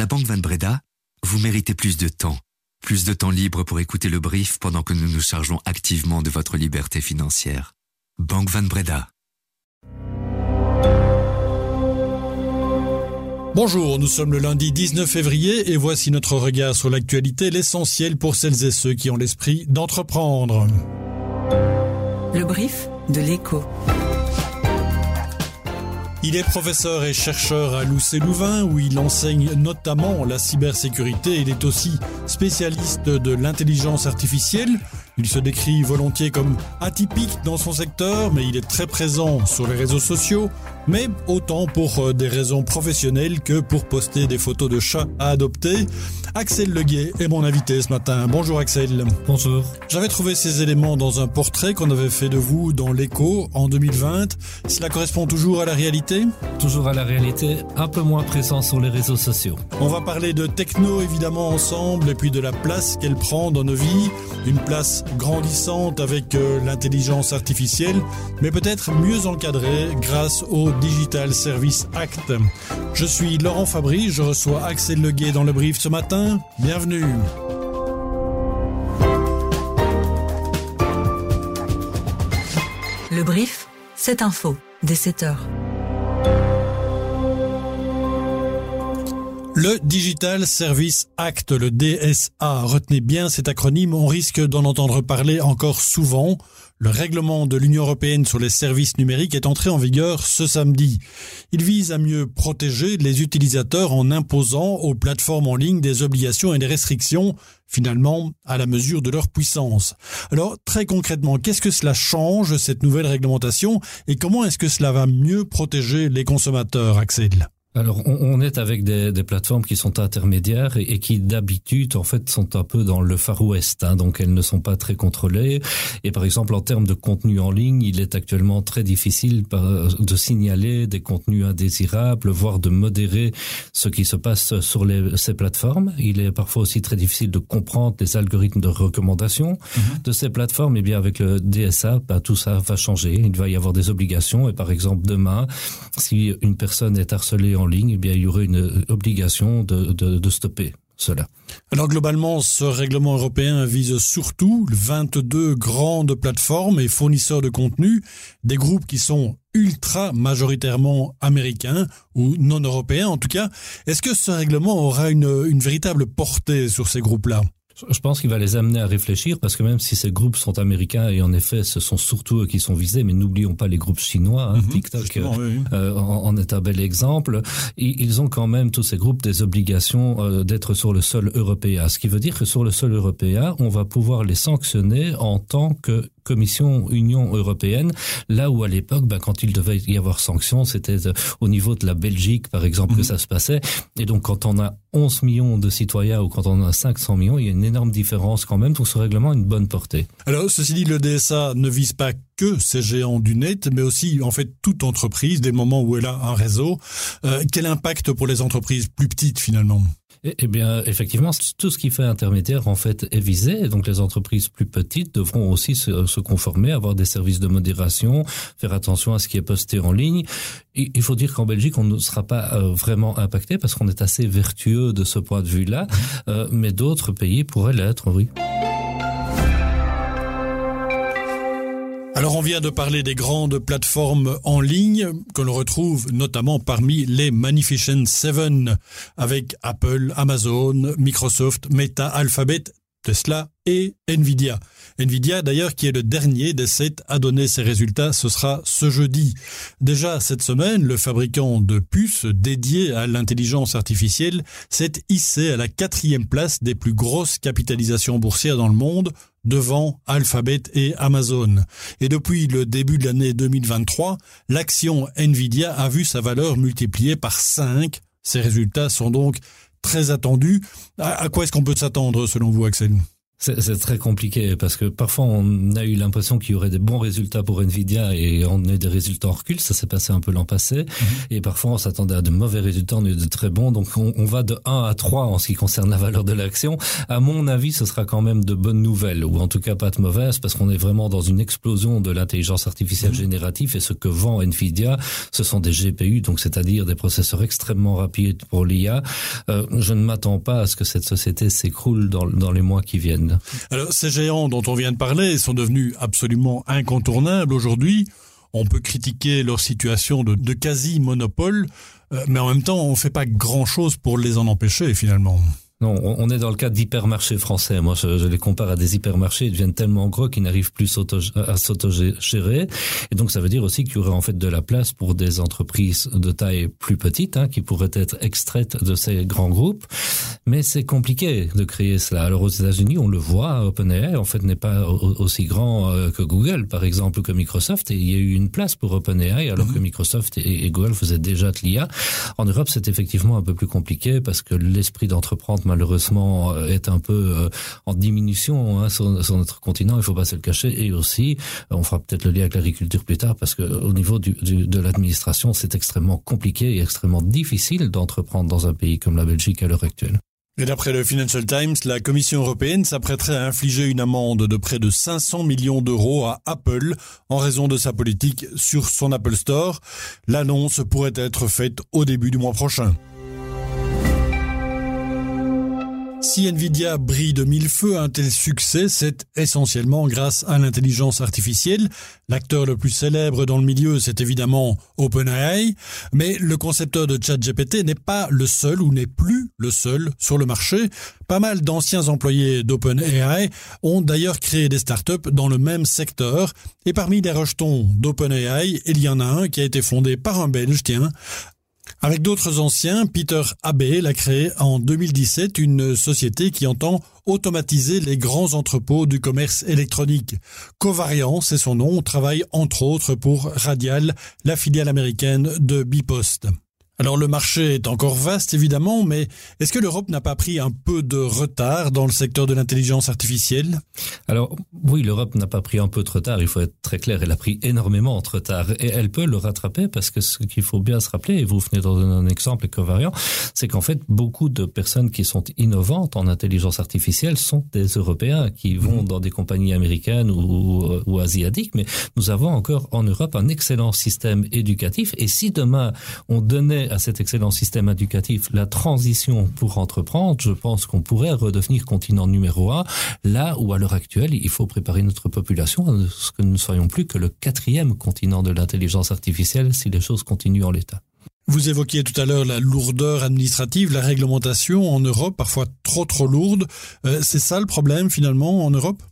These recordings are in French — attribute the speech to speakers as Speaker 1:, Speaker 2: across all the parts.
Speaker 1: la Banque Van Breda, vous méritez plus de temps. Plus de temps libre pour écouter le brief pendant que nous nous chargeons activement de votre liberté financière. Banque Van Breda.
Speaker 2: Bonjour, nous sommes le lundi 19 février et voici notre regard sur l'actualité, l'essentiel pour celles et ceux qui ont l'esprit d'entreprendre.
Speaker 3: Le brief de l'écho.
Speaker 2: Il est professeur et chercheur à Loussé-Louvain où il enseigne notamment la cybersécurité. Il est aussi spécialiste de l'intelligence artificielle. Il se décrit volontiers comme atypique dans son secteur, mais il est très présent sur les réseaux sociaux, mais autant pour euh, des raisons professionnelles que pour poster des photos de chats à adopter. Axel Leguet est mon invité ce matin. Bonjour Axel.
Speaker 4: Bonjour.
Speaker 2: J'avais trouvé ces éléments dans un portrait qu'on avait fait de vous dans l'écho en 2020. Cela correspond toujours à la réalité?
Speaker 4: Toujours à la réalité, un peu moins présent sur les réseaux sociaux.
Speaker 2: On va parler de techno évidemment ensemble et puis de la place qu'elle prend dans nos vies. Une place grandissante avec euh, l'intelligence artificielle, mais peut-être mieux encadrée grâce au Digital Service Act. Je suis Laurent Fabry, je reçois Axel Leguet dans le brief ce matin. Bienvenue.
Speaker 3: Le brief, c'est info, dès 7 heures.
Speaker 2: Le Digital Service Act, le DSA, retenez bien cet acronyme, on risque d'en entendre parler encore souvent. Le règlement de l'Union européenne sur les services numériques est entré en vigueur ce samedi. Il vise à mieux protéger les utilisateurs en imposant aux plateformes en ligne des obligations et des restrictions, finalement à la mesure de leur puissance. Alors très concrètement, qu'est-ce que cela change, cette nouvelle réglementation, et comment est-ce que cela va mieux protéger les consommateurs, Axel?
Speaker 4: Alors, on, est avec des, des, plateformes qui sont intermédiaires et, qui d'habitude, en fait, sont un peu dans le Far West. Hein, donc, elles ne sont pas très contrôlées. Et par exemple, en termes de contenu en ligne, il est actuellement très difficile de signaler des contenus indésirables, voire de modérer ce qui se passe sur les, ces plateformes. Il est parfois aussi très difficile de comprendre les algorithmes de recommandation mm-hmm. de ces plateformes. Et bien, avec le DSA, bah, tout ça va changer. Il va y avoir des obligations. Et par exemple, demain, si une personne est harcelée en ligne, eh bien, il y aurait une obligation de, de, de stopper cela.
Speaker 2: Alors globalement, ce règlement européen vise surtout 22 grandes plateformes et fournisseurs de contenu, des groupes qui sont ultra majoritairement américains ou non européens en tout cas. Est-ce que ce règlement aura une, une véritable portée sur ces groupes-là?
Speaker 4: Je pense qu'il va les amener à réfléchir parce que même si ces groupes sont américains et en effet ce sont surtout eux qui sont visés, mais n'oublions pas les groupes chinois, hein, mhm, TikTok euh, en, est un bel exemple. Ils ont quand même tous ces groupes des obligations euh, d'être sur le sol européen, ce qui veut dire que sur le sol européen, on va pouvoir les sanctionner en tant que Commission Union européenne, là où à l'époque, ben, quand il devait y avoir sanctions, c'était euh, au niveau de la Belgique, par exemple, que mhm. ça se passait. Et donc, quand on a 11 millions de citoyens ou quand on a 500 millions, il y a une énorme différence quand même. Donc, ce règlement a une bonne portée.
Speaker 2: Alors, ceci dit, le DSA ne vise pas que ces géants du net, mais aussi en fait toute entreprise, des moments où elle a un réseau. Euh, quel impact pour les entreprises plus petites finalement?
Speaker 4: Eh, eh bien, effectivement, tout ce qui fait intermédiaire en fait est visé. donc, les entreprises plus petites devront aussi se, conformer, avoir des services de modération, faire attention à ce qui est posté en ligne. Il faut dire qu'en Belgique, on ne sera pas euh, vraiment impacté parce qu'on est assez vertueux de ce point de vue-là, mmh. euh, mais d'autres pays pourraient l'être, oui.
Speaker 2: Alors on vient de parler des grandes plateformes en ligne que l'on retrouve notamment parmi les Magnificent Seven avec Apple, Amazon, Microsoft, Meta, Alphabet, Tesla et Nvidia. Nvidia d'ailleurs qui est le dernier des sept à donner ses résultats, ce sera ce jeudi. Déjà cette semaine, le fabricant de puces dédié à l'intelligence artificielle s'est hissé à la quatrième place des plus grosses capitalisations boursières dans le monde, devant Alphabet et Amazon. Et depuis le début de l'année 2023, l'action Nvidia a vu sa valeur multipliée par 5. Ces résultats sont donc très attendu. À, quoi est-ce qu'on peut s'attendre selon vous, Axel?
Speaker 4: C'est très compliqué parce que parfois on a eu l'impression qu'il y aurait des bons résultats pour Nvidia et on a eu des résultats en recul. Ça s'est passé un peu l'an passé. Mhm. Et parfois on s'attendait à de mauvais résultats, on a eu de très bons. Donc on, on, va de 1 à 3 en ce qui concerne la valeur de l'action. À mon avis, ce sera quand même de bonnes nouvelles ou en tout cas pas de mauvaises parce qu'on est vraiment dans une explosion de l'intelligence artificielle mhm. générative et ce que vend Nvidia, ce sont des GPU, donc c'est-à-dire des processeurs extrêmement rapides pour l'IA. Euh, je ne m'attends pas à ce que cette société s'écroule dans, dans les mois qui viennent.
Speaker 2: Alors, ces géants dont on vient de parler sont devenus absolument incontournables aujourd'hui. On peut critiquer leur situation de, quasi-monopole, euh, mais en même temps, on ne fait pas grand-chose pour les en empêcher finalement.
Speaker 4: Non, on est dans le cas d'hypermarchés français. Moi, je, les compare à des hypermarchés. Ils deviennent tellement gros qu'ils n'arrivent plus à s'autogérer. Et donc, ça veut dire aussi qu'il y aurait en fait de la place pour des entreprises de taille plus petite, hein, qui pourraient être extraites de ces grands groupes. Mais c'est compliqué de créer cela. Alors, aux États-Unis, on le voit, OpenAI, en fait, n'est pas aussi grand euh, que Google, par exemple, ou que Microsoft. Et il y a eu une place pour OpenAI, alors que mhm. Microsoft et, Google faisaient déjà de l'IA. En Europe, c'est effectivement un peu plus compliqué parce que l'esprit d'entreprendre malheureusement euh, est un peu euh, en diminution hein, sur, notre continent, il faut pas se le cacher. Et aussi, euh, on fera peut-être le lien avec l'agriculture plus tard, parce que au niveau de l'administration, c'est extrêmement compliqué et extrêmement difficile d'entreprendre dans un pays comme la Belgique à l'heure actuelle.
Speaker 2: Et d'après le Financial Times, la Commission européenne s'apprêterait à infliger une amende de près de 500 millions d'euros à Apple en raison de sa politique sur son Apple Store. L'annonce pourrait être faite au début du mois prochain. Si Nvidia brille de mille feux, un tel succès, c'est essentiellement grâce à l'intelligence artificielle. L'acteur le plus célèbre dans le milieu, c'est évidemment OpenAI, mais le concepteur de ChatGPT n'est pas le seul ou n'est plus le seul sur le marché. Pas mal d'anciens employés d'OpenAI ont d'ailleurs créé des startups dans le même secteur, et parmi les rejetons d'OpenAI, il y en a un qui a été fondé par un Belge, tiens, avec d'autres anciens, Peter Abbey a créé en 2017 une société qui entend automatiser les grands entrepôts du commerce électronique. Covariant, c'est son nom, travaille entre autres pour Radial, la filiale américaine de Bipost. Alors le marché est encore vaste évidemment, mais est-ce que l'Europe n'a pas pris un peu de retard dans le secteur de l'intelligence artificielle?
Speaker 4: Alors oui, l'Europe n'a pas pris un peu de retard, il faut être très clair, elle a pris énormément de retard et elle peut le rattraper parce que ce qu'il faut bien se rappeler, et vous venez dans un exemple covariant, c'est qu'en fait beaucoup de personnes qui sont innovantes en intelligence artificielle sont des Européens qui vont mmh. dans des compagnies américaines ou, ou asiatiques, mais nous avons encore en Europe un excellent système éducatif et si demain on donnait à cet excellent système éducatif la transition pour entreprendre, je pense qu'on pourrait redevenir continent numéro un, là où à l'heure actuelle, il faut préparer notre population à ce que nous ne soyons plus que le quatrième continent de l'intelligence artificielle si les choses continuent en l'état.
Speaker 2: Vous évoquiez tout à l'heure la lourdeur administrative, la réglementation en Europe, parfois trop trop lourde. Euh, c'est ça le problème finalement en Europe?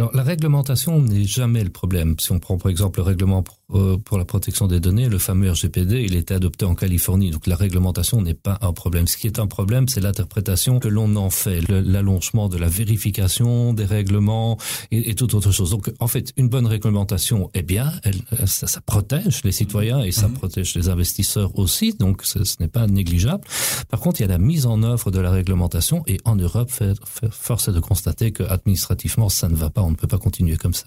Speaker 4: Alors, la réglementation n'est jamais le problème. Si on prend par exemple le règlement euh, pour la protection des données, le fameux RGPD, il était adopté en Californie. Donc la réglementation n'est pas un problème. Ce qui est un problème, c'est l'interprétation que l'on en fait, l'allongement de la vérification des règlements et, et, toute autre chose. Donc en fait, une bonne réglementation est bien, elle, ça, ça protège les citoyens et ça mhm. protège les investisseurs aussi. Donc ce, ce n'est pas négligeable. Par contre, il y a la mise en œuvre de la réglementation et en Europe, force est de constater que administrativement, ça ne va pas. On ne peut pas continuer comme ça.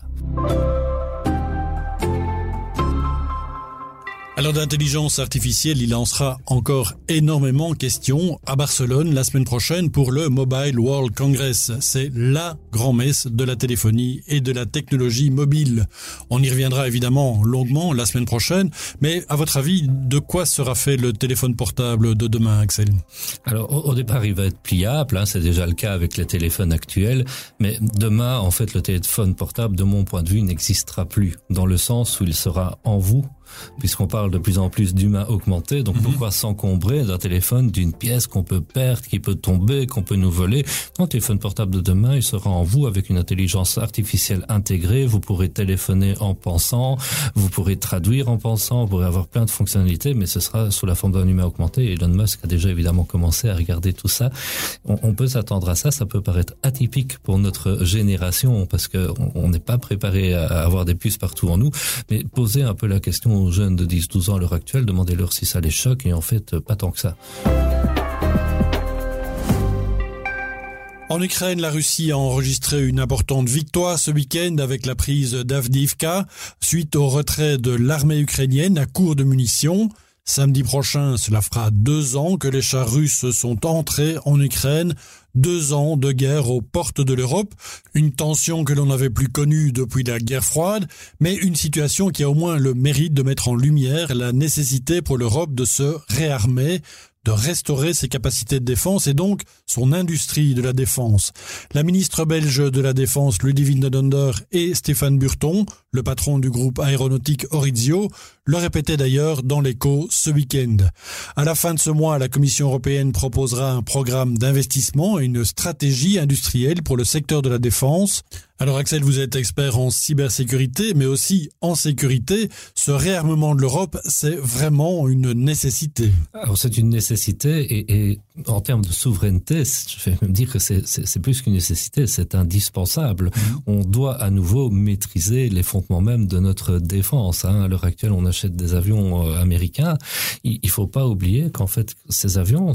Speaker 2: Alors d'intelligence artificielle, il lancera encore énormément de questions à Barcelone la semaine prochaine pour le Mobile World Congress. C'est la grand-messe de la téléphonie et de la technologie mobile. On y reviendra évidemment longuement la semaine prochaine, mais à votre avis, de quoi sera fait le téléphone portable de demain, Axel?
Speaker 4: Alors au, départ, il va être pliable, hein, c'est déjà le cas avec les téléphones actuels, mais demain, en fait, le téléphone portable, de mon point de vue, n'existera plus, dans le sens où il sera en vous puisqu'on parle de plus en plus d'humains augmentés. Donc mhm. pourquoi s'encombrer d'un téléphone, d'une pièce qu'on peut perdre, qui peut tomber, qu'on peut nous voler? Un téléphone portable de demain, il sera en vous avec une intelligence artificielle intégrée. Vous pourrez téléphoner en pensant, vous pourrez traduire en pensant, vous pourrez avoir plein de fonctionnalités, mais ce sera sous la forme d'un humain augmenté. Et Elon Musk a déjà évidemment commencé à regarder tout ça. On, on peut s'attendre à ça. Ça peut paraître atypique pour notre génération parce que on n'est pas préparé à avoir des puces partout en nous. Mais poser un peu la question aux jeunes de 10-12 ans à l'heure actuelle, demandez-leur si ça les choque, et en fait, pas tant que ça.
Speaker 2: En Ukraine, la Russie a enregistré une importante victoire ce week-end avec la prise d'Avdivka suite au retrait de l'armée ukrainienne à court de munitions. Samedi prochain, cela fera deux ans que les chars russes sont entrés en Ukraine, deux ans de guerre aux portes de l'Europe, une tension que l'on n'avait plus connue depuis la guerre froide, mais une situation qui a au moins le mérite de mettre en lumière la nécessité pour l'Europe de se réarmer, de restaurer ses capacités de défense et donc son industrie de la défense. La ministre belge de la Défense, Ludivine Donder, et Stéphane Burton, le patron du groupe aéronautique Orizio, le répétaient d'ailleurs dans l'écho ce week-end. À la fin de ce mois, la Commission européenne proposera un programme d'investissement et une stratégie industrielle pour le secteur de la défense. Alors Axel, vous êtes expert en cybersécurité, mais aussi en sécurité. Ce réarmement de l'Europe, c'est vraiment une nécessité.
Speaker 4: Alors c'est une nécessité et, et, en termes de souveraineté, je vais même dire que c'est plus qu'une nécessité, c'est indispensable. Mmh. On doit à nouveau maîtriser les fondements même de notre défense. Hein. À l'heure actuelle, on achète des avions euh, américains. Il, il faut pas oublier qu'en fait, ces avions,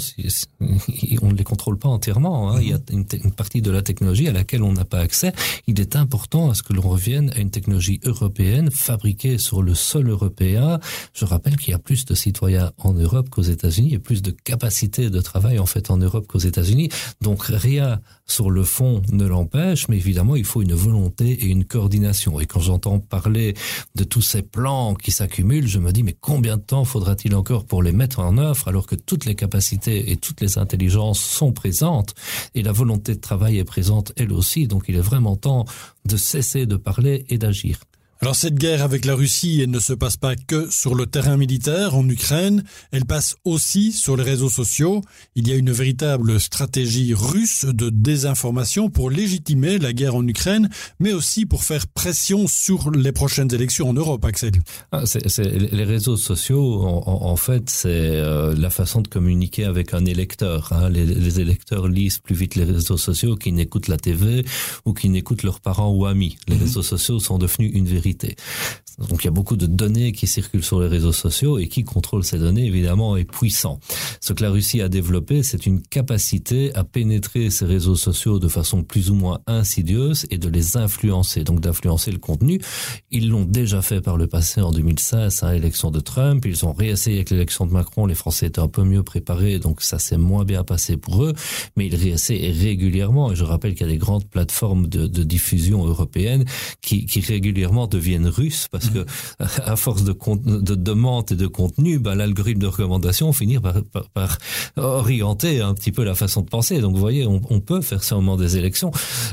Speaker 4: on ne les contrôle pas entièrement. Hein. Il y a une, une partie de la technologie à laquelle on n'a pas accès. Il est important à ce que l'on revienne à une technologie européenne fabriquée sur le sol européen. Je rappelle qu'il y a plus de citoyens en Europe qu'aux États-Unis et plus de capacités de travail en fait en Europe qu'aux États-Unis. Donc rien sur le fond ne l'empêche, mais évidemment il faut une volonté et une coordination. Et quand j'entends parler de tous ces plans qui s'accumulent, je me dis mais combien de temps faudra-t-il encore pour les mettre en œuvre alors que toutes les capacités et toutes les intelligences sont présentes et la volonté de travail est présente elle aussi. Donc il est vraiment temps de cesser de parler et d'agir.
Speaker 2: Alors cette guerre avec la Russie, elle ne se passe pas que sur le terrain militaire en Ukraine, elle passe aussi sur les réseaux sociaux. Il y a une véritable stratégie russe de désinformation pour légitimer la guerre en Ukraine, mais aussi pour faire pression sur les prochaines élections en Europe, Axel.
Speaker 4: Ah, c est, c est, les réseaux sociaux, en, en fait, c'est euh, la façon de communiquer avec un électeur. Hein. Les, les électeurs lisent plus vite les réseaux sociaux qu'ils n'écoutent la TV ou qu'ils n'écoutent leurs parents ou amis. Les -hmm. réseaux sociaux sont devenus une vérité Donc il y a beaucoup de données qui circulent sur les réseaux sociaux et qui contrôle ces données évidemment est puissant. Ce que la Russie a développé, c'est une capacité à pénétrer ces réseaux sociaux de façon plus ou moins insidieuse et de les influencer, donc d'influencer le contenu. Ils l'ont déjà fait par le passé en 2016 à l'élection de Trump, ils ont réessayé avec l'élection de Macron, les Français étaient un peu mieux préparés, donc ça s'est moins bien passé pour eux, mais ils réessayent régulièrement. Et je rappelle qu'il y a des grandes plateformes de, diffusion européennes qui régulièrement deviennent russes parce que à force de, de demande et de contenu, bah, l'algorithme de recommandation finit par, par, par, orienter un petit peu la façon de penser. Donc vous voyez, on, on peut faire ça au moment des élections.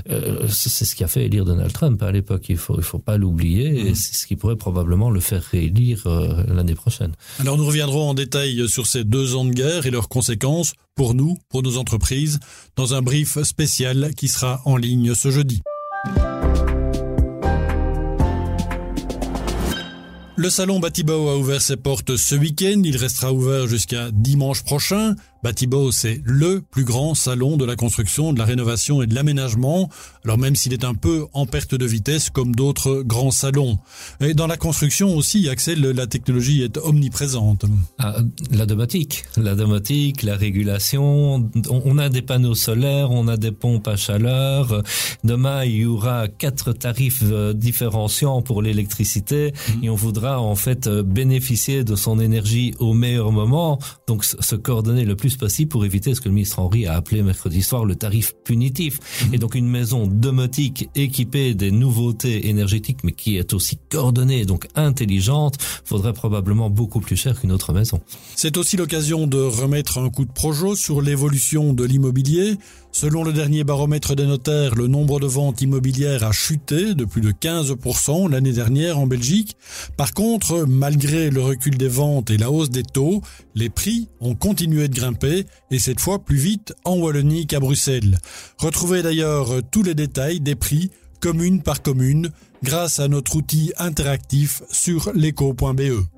Speaker 4: Euh, c'est ce qui a fait élire Donald Trump à l'époque. Il faut il faut pas l'oublier. Et c'est ce qui pourrait probablement le faire réélire euh, l'année prochaine.
Speaker 2: Alors nous reviendrons en détail sur ces deux ans de guerre et leurs conséquences pour nous, pour nos entreprises, dans un brief spécial qui sera en ligne ce jeudi. Le salon Batibao a ouvert ses portes ce week-end, il restera ouvert jusqu'à dimanche prochain. Batibo, c'est le plus grand salon de la construction, de la rénovation et de l'aménagement, alors même s'il est un peu en perte de vitesse comme d'autres grands salons. Et dans la construction aussi, Axel, la technologie est omniprésente.
Speaker 4: Ah, la domotique, la domotique, la régulation, on a des panneaux solaires, on a des pompes à chaleur. Demain, il y aura quatre tarifs euh, différenciants pour l'électricité mmh. et on voudra en fait euh, bénéficier de son énergie au meilleur moment, donc se coordonner le plus plus possible pour éviter ce que le ministre Henry a appelé mercredi soir le tarif punitif. Mmh. Et donc une maison domotique équipée des nouveautés énergétiques, mais qui est aussi coordonnée, donc intelligente, faudrait probablement beaucoup plus cher qu'une autre maison.
Speaker 2: C'est aussi l'occasion de remettre un coup de projo sur l'évolution de l'immobilier. Selon le dernier baromètre des notaires, le nombre de ventes immobilières a chuté de plus de 15% l'année dernière en Belgique. Par contre, malgré le recul des ventes et la hausse des taux, les prix ont continué de grimper et cette fois plus vite en Wallonie qu'à Bruxelles. Retrouvez d'ailleurs tous les détails des prix commune par commune grâce à notre outil interactif sur l'éco.be.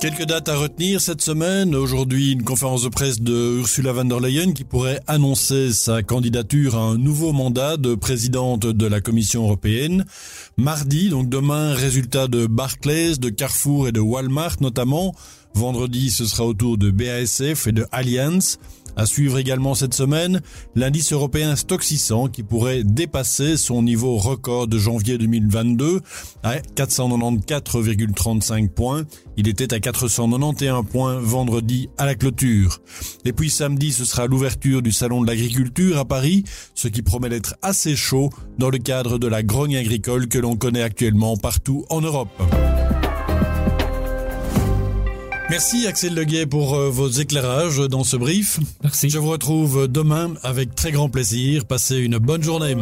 Speaker 2: Quelques dates à retenir cette semaine. Aujourd'hui, une conférence de presse de Ursula von der Leyen qui pourrait annoncer sa candidature à un nouveau mandat de présidente de la Commission européenne. Mardi, donc demain, résultat de Barclays, de Carrefour et de Walmart notamment. Vendredi, ce sera au tour de BASF et de Allianz. À suivre également cette semaine, l'indice européen Stock 600 qui pourrait dépasser son niveau record de janvier 2022 à 494,35 points. Il était à 491 points vendredi à la clôture. Et puis samedi, ce sera l'ouverture du salon de l'agriculture à Paris, ce qui promet d'être assez chaud dans le cadre de la grogne agricole que l'on connaît actuellement partout en Europe. Merci Axel Leguet pour euh, vos éclairages dans ce brief.
Speaker 4: Merci.
Speaker 2: Je vous retrouve demain avec très grand plaisir. Passez une bonne journée.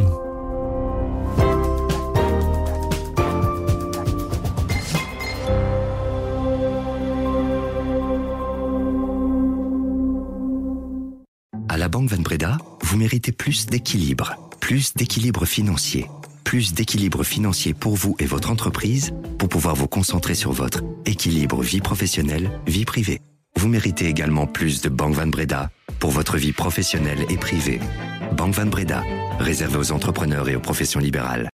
Speaker 5: À la Banque Van Breda, vous méritez plus d'équilibre, plus d'équilibre financier, plus d'équilibre financier pour vous et votre entreprise pour pouvoir vous concentrer sur votre équilibre vie professionnelle, vie privée. Vous méritez également plus de Banque Van Breda pour votre vie professionnelle et privée. Banque Van Breda, réservée aux entrepreneurs et aux professions libérales.